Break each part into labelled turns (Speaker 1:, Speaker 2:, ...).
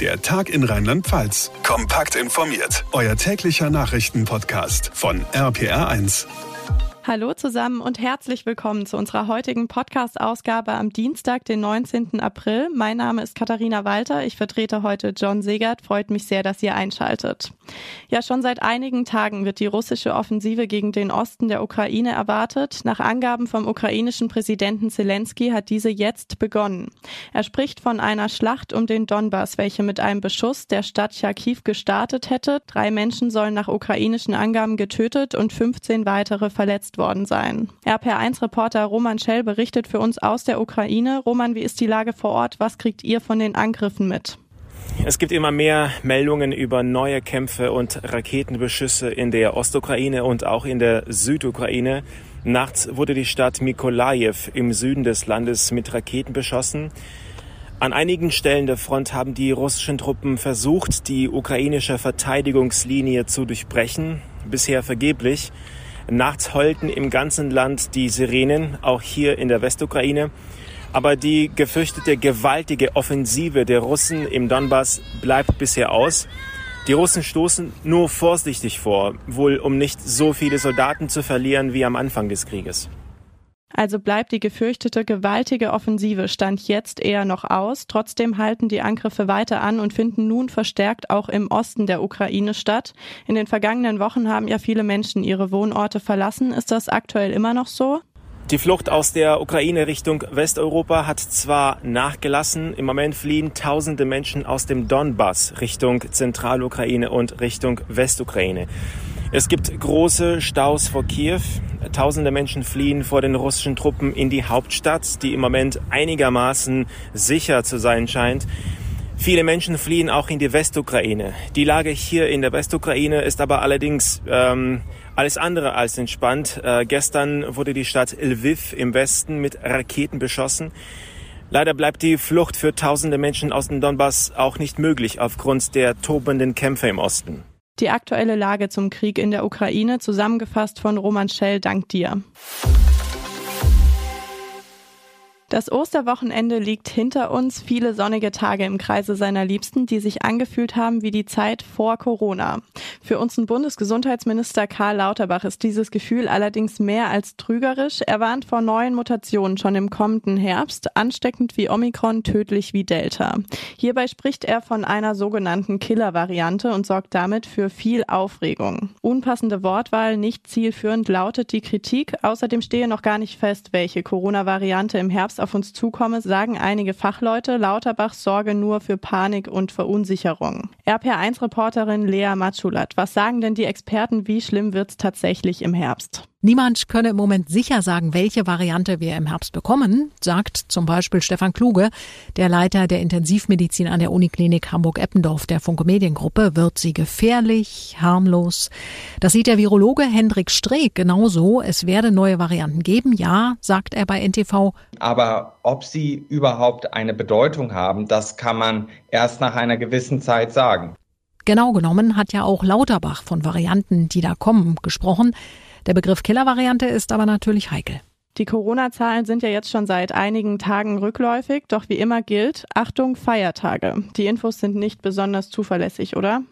Speaker 1: Der Tag in Rheinland-Pfalz. Kompakt informiert. Euer täglicher Nachrichtenpodcast von RPR1.
Speaker 2: Hallo zusammen und herzlich willkommen zu unserer heutigen Podcast-Ausgabe am Dienstag, den 19. April. Mein Name ist Katharina Walter. Ich vertrete heute John Segert. Freut mich sehr, dass ihr einschaltet. Ja, schon seit einigen Tagen wird die russische Offensive gegen den Osten der Ukraine erwartet. Nach Angaben vom ukrainischen Präsidenten Zelensky hat diese jetzt begonnen. Er spricht von einer Schlacht um den Donbass, welche mit einem Beschuss der Stadt Charkiw gestartet hätte. Drei Menschen sollen nach ukrainischen Angaben getötet und 15 weitere verletzt verletzt worden sein. RPR1-Reporter Roman Schell berichtet für uns aus der Ukraine. Roman, wie ist die Lage vor Ort? Was kriegt ihr von den Angriffen mit?
Speaker 3: Es gibt immer mehr Meldungen über neue Kämpfe und Raketenbeschüsse in der Ostukraine und auch in der Südukraine. Nachts wurde die Stadt Mikolajew im Süden des Landes mit Raketen beschossen. An einigen Stellen der Front haben die russischen Truppen versucht, die ukrainische Verteidigungslinie zu durchbrechen, bisher vergeblich. Nachts heulten im ganzen Land die Sirenen, auch hier in der Westukraine. Aber die gefürchtete gewaltige Offensive der Russen im Donbass bleibt bisher aus. Die Russen stoßen nur vorsichtig vor, wohl um nicht so viele Soldaten zu verlieren wie am Anfang des Krieges.
Speaker 2: Also bleibt die gefürchtete gewaltige Offensive Stand jetzt eher noch aus. Trotzdem halten die Angriffe weiter an und finden nun verstärkt auch im Osten der Ukraine statt. In den vergangenen Wochen haben ja viele Menschen ihre Wohnorte verlassen. Ist das aktuell immer noch so?
Speaker 3: Die Flucht aus der Ukraine Richtung Westeuropa hat zwar nachgelassen, im Moment fliehen tausende Menschen aus dem Donbass Richtung Zentralukraine und Richtung Westukraine. Es gibt große Staus vor Kiew. Tausende Menschen fliehen vor den russischen Truppen in die Hauptstadt, die im Moment einigermaßen sicher zu sein scheint. Viele Menschen fliehen auch in die Westukraine. Die Lage hier in der Westukraine ist aber allerdings ähm, alles andere als entspannt. Äh, gestern wurde die Stadt Lviv im Westen mit Raketen beschossen. Leider bleibt die Flucht für tausende Menschen aus dem Donbass auch nicht möglich aufgrund der tobenden Kämpfe im Osten.
Speaker 2: Die aktuelle Lage zum Krieg in der Ukraine zusammengefasst von Roman Schell. Dank dir. Das Osterwochenende liegt hinter uns, viele sonnige Tage im Kreise seiner Liebsten, die sich angefühlt haben wie die Zeit vor Corona. Für unseren Bundesgesundheitsminister Karl Lauterbach ist dieses Gefühl allerdings mehr als trügerisch. Er warnt vor neuen Mutationen schon im kommenden Herbst, ansteckend wie Omikron, tödlich wie Delta. Hierbei spricht er von einer sogenannten Killer-Variante und sorgt damit für viel Aufregung. Unpassende Wortwahl, nicht zielführend lautet die Kritik. Außerdem stehe noch gar nicht fest, welche Corona-Variante im Herbst auf uns zukomme, sagen einige Fachleute, Lauterbach sorge nur für Panik und Verunsicherung. RPR1-Reporterin Lea Matschulat, was sagen denn die Experten, wie schlimm wird's tatsächlich im Herbst?
Speaker 4: Niemand könne im Moment sicher sagen, welche Variante wir im Herbst bekommen, sagt zum Beispiel Stefan Kluge, der Leiter der Intensivmedizin an der Uniklinik Hamburg-Eppendorf der Funke Mediengruppe. Wird sie gefährlich, harmlos? Das sieht der Virologe Hendrik Streeck genauso. Es werde neue Varianten geben, ja, sagt er bei NTV.
Speaker 5: Aber ob sie überhaupt eine Bedeutung haben, das kann man erst nach einer gewissen Zeit sagen.
Speaker 4: Genau genommen hat ja auch Lauterbach von Varianten, die da kommen, gesprochen. Der Begriff Killervariante ist aber natürlich heikel.
Speaker 2: Die Corona-Zahlen sind ja jetzt schon seit einigen Tagen rückläufig, doch wie immer gilt, Achtung, Feiertage. Die Infos sind nicht besonders zuverlässig, oder?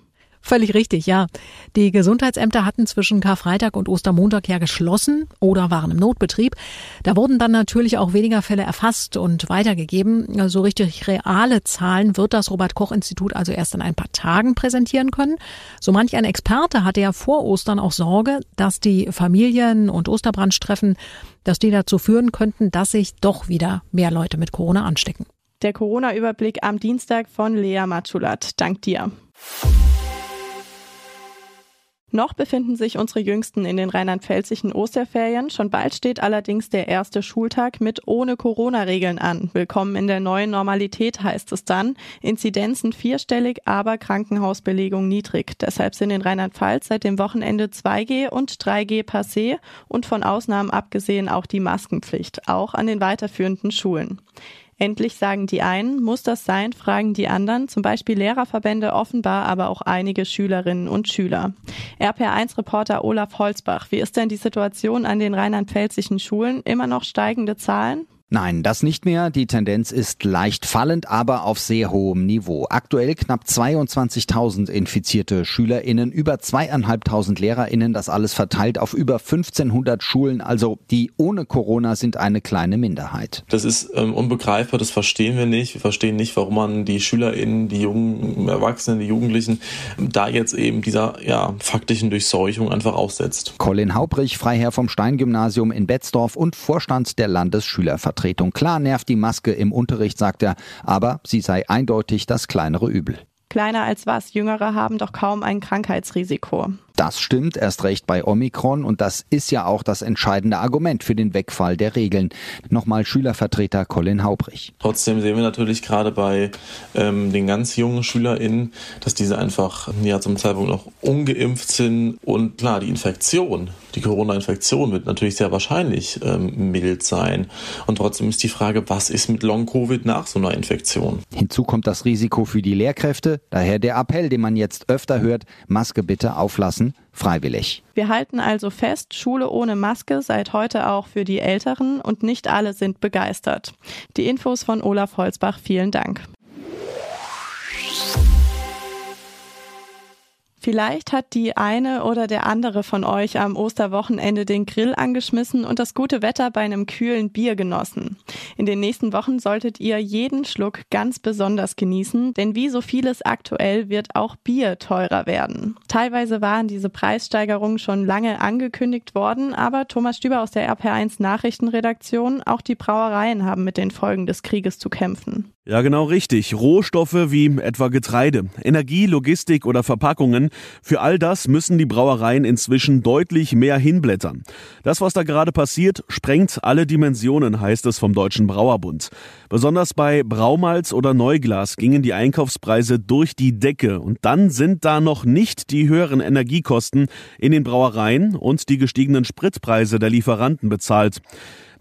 Speaker 4: Völlig richtig, ja. Die Gesundheitsämter hatten zwischen Karfreitag und Ostermontag ja geschlossen oder waren im Notbetrieb. Da wurden dann natürlich auch weniger Fälle erfasst und weitergegeben. So richtig reale Zahlen wird das Robert Koch Institut also erst in ein paar Tagen präsentieren können. So manch ein Experte hatte ja vor Ostern auch Sorge, dass die Familien und Osterbrandstreffen, dass die dazu führen könnten, dass sich doch wieder mehr Leute mit Corona anstecken.
Speaker 2: Der Corona-Überblick am Dienstag von Lea Matschulat. Dank dir. Noch befinden sich unsere Jüngsten in den rheinland-pfälzischen Osterferien. Schon bald steht allerdings der erste Schultag mit ohne Corona-Regeln an. Willkommen in der neuen Normalität heißt es dann. Inzidenzen vierstellig, aber Krankenhausbelegung niedrig. Deshalb sind in Rheinland-Pfalz seit dem Wochenende 2G und 3G passé und von Ausnahmen abgesehen auch die Maskenpflicht, auch an den weiterführenden Schulen. Endlich sagen die einen, muss das sein, fragen die anderen, zum Beispiel Lehrerverbände, offenbar aber auch einige Schülerinnen und Schüler. RPR1-Reporter Olaf Holzbach, wie ist denn die Situation an den rheinland-pfälzischen Schulen? Immer noch steigende Zahlen?
Speaker 6: Nein, das nicht mehr. Die Tendenz ist leicht fallend, aber auf sehr hohem Niveau. Aktuell knapp 22.000 infizierte SchülerInnen, über zweieinhalbtausend LehrerInnen, das alles verteilt auf über 1500 Schulen. Also die ohne Corona sind eine kleine Minderheit.
Speaker 7: Das ist ähm, unbegreifbar, das verstehen wir nicht. Wir verstehen nicht, warum man die SchülerInnen, die jungen Erwachsenen, die Jugendlichen da jetzt eben dieser ja, faktischen Durchseuchung einfach aussetzt.
Speaker 6: Colin Haubrich, Freiherr vom Steingymnasium in Betzdorf und Vorstand der Landesschülervertretung. Vertretung. Klar nervt die Maske im Unterricht, sagt er, aber sie sei eindeutig das kleinere Übel.
Speaker 2: Kleiner als was, Jüngere haben doch kaum ein Krankheitsrisiko.
Speaker 6: Das stimmt, erst recht bei Omikron und das ist ja auch das entscheidende Argument für den Wegfall der Regeln. Nochmal Schülervertreter Colin Haubrich.
Speaker 7: Trotzdem sehen wir natürlich gerade bei ähm, den ganz jungen SchülerInnen, dass diese einfach ja zum Zeitpunkt noch ungeimpft sind und klar, die Infektion, die Corona-Infektion wird natürlich sehr wahrscheinlich ähm, mild sein. Und trotzdem ist die Frage, was ist mit Long-Covid nach so einer Infektion?
Speaker 6: Hinzu kommt das Risiko für die Lehrkräfte, daher der Appell, den man jetzt öfter hört, Maske bitte auflassen lassen, freiwillig.
Speaker 2: Wir halten also fest, Schule ohne Maske seit heute auch für die Älteren und nicht alle sind begeistert. Die Infos von Olaf Holzbach, vielen Dank. Vielleicht hat die eine oder der andere von euch am Osterwochenende den Grill angeschmissen und das gute Wetter bei einem kühlen Bier genossen. In den nächsten Wochen solltet ihr jeden Schluck ganz besonders genießen, denn wie so vieles aktuell wird auch Bier teurer werden. Teilweise waren diese Preissteigerungen schon lange angekündigt worden, aber Thomas Stüber aus der RP1 Nachrichtenredaktion, auch die Brauereien haben mit den Folgen des Krieges zu kämpfen.
Speaker 8: Ja, genau richtig. Rohstoffe wie etwa Getreide, Energie, Logistik oder Verpackungen, für all das müssen die Brauereien inzwischen deutlich mehr hinblättern. Das, was da gerade passiert, sprengt alle Dimensionen, heißt es vom Deutschen Brauerbund. Besonders bei Braumalz oder Neuglas gingen die Einkaufspreise durch die Decke und dann sind da noch nicht die höheren Energiekosten in den Brauereien und die gestiegenen Spritpreise der Lieferanten bezahlt.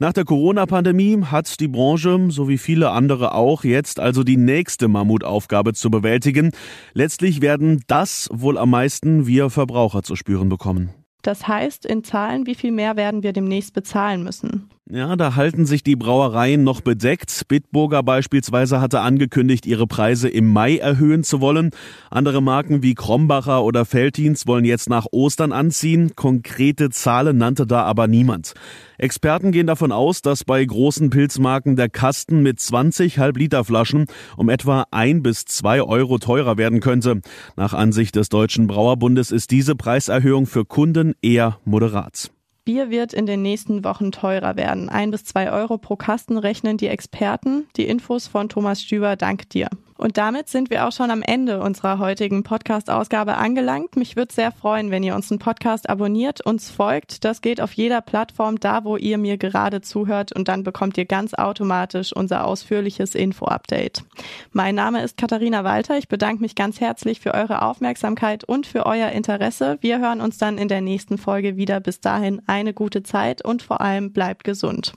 Speaker 8: Nach der Corona-Pandemie hat die Branche, so wie viele andere auch, jetzt also die nächste Mammutaufgabe zu bewältigen. Letztlich werden das wohl am meisten wir Verbraucher zu spüren bekommen.
Speaker 2: Das heißt in Zahlen, wie viel mehr werden wir demnächst bezahlen müssen?
Speaker 8: Ja, da halten sich die Brauereien noch bedeckt. Bitburger beispielsweise hatte angekündigt, ihre Preise im Mai erhöhen zu wollen. Andere Marken wie Krombacher oder Feltins wollen jetzt nach Ostern anziehen. Konkrete Zahlen nannte da aber niemand. Experten gehen davon aus, dass bei großen Pilzmarken der Kasten mit 20 Halbliterflaschen um etwa ein bis zwei Euro teurer werden könnte. Nach Ansicht des Deutschen Brauerbundes ist diese Preiserhöhung für Kunden eher moderat.
Speaker 2: Bier wird in den nächsten Wochen teurer werden. Ein bis zwei Euro pro Kasten rechnen die Experten. Die Infos von Thomas Stüber, dank dir. Und damit sind wir auch schon am Ende unserer heutigen Podcast-Ausgabe angelangt. Mich würde sehr freuen, wenn ihr uns einen Podcast abonniert, uns folgt. Das geht auf jeder Plattform, da wo ihr mir gerade zuhört und dann bekommt ihr ganz automatisch unser ausführliches Info-Update. Mein Name ist Katharina Walter. Ich bedanke mich ganz herzlich für eure Aufmerksamkeit und für euer Interesse. Wir hören uns dann in der nächsten Folge wieder. Bis dahin eine gute Zeit und vor allem bleibt gesund.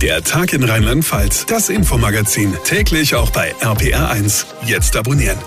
Speaker 1: Der Tag in Rheinland-Pfalz, das Infomagazin, täglich auch bei RPR1. Jetzt abonnieren.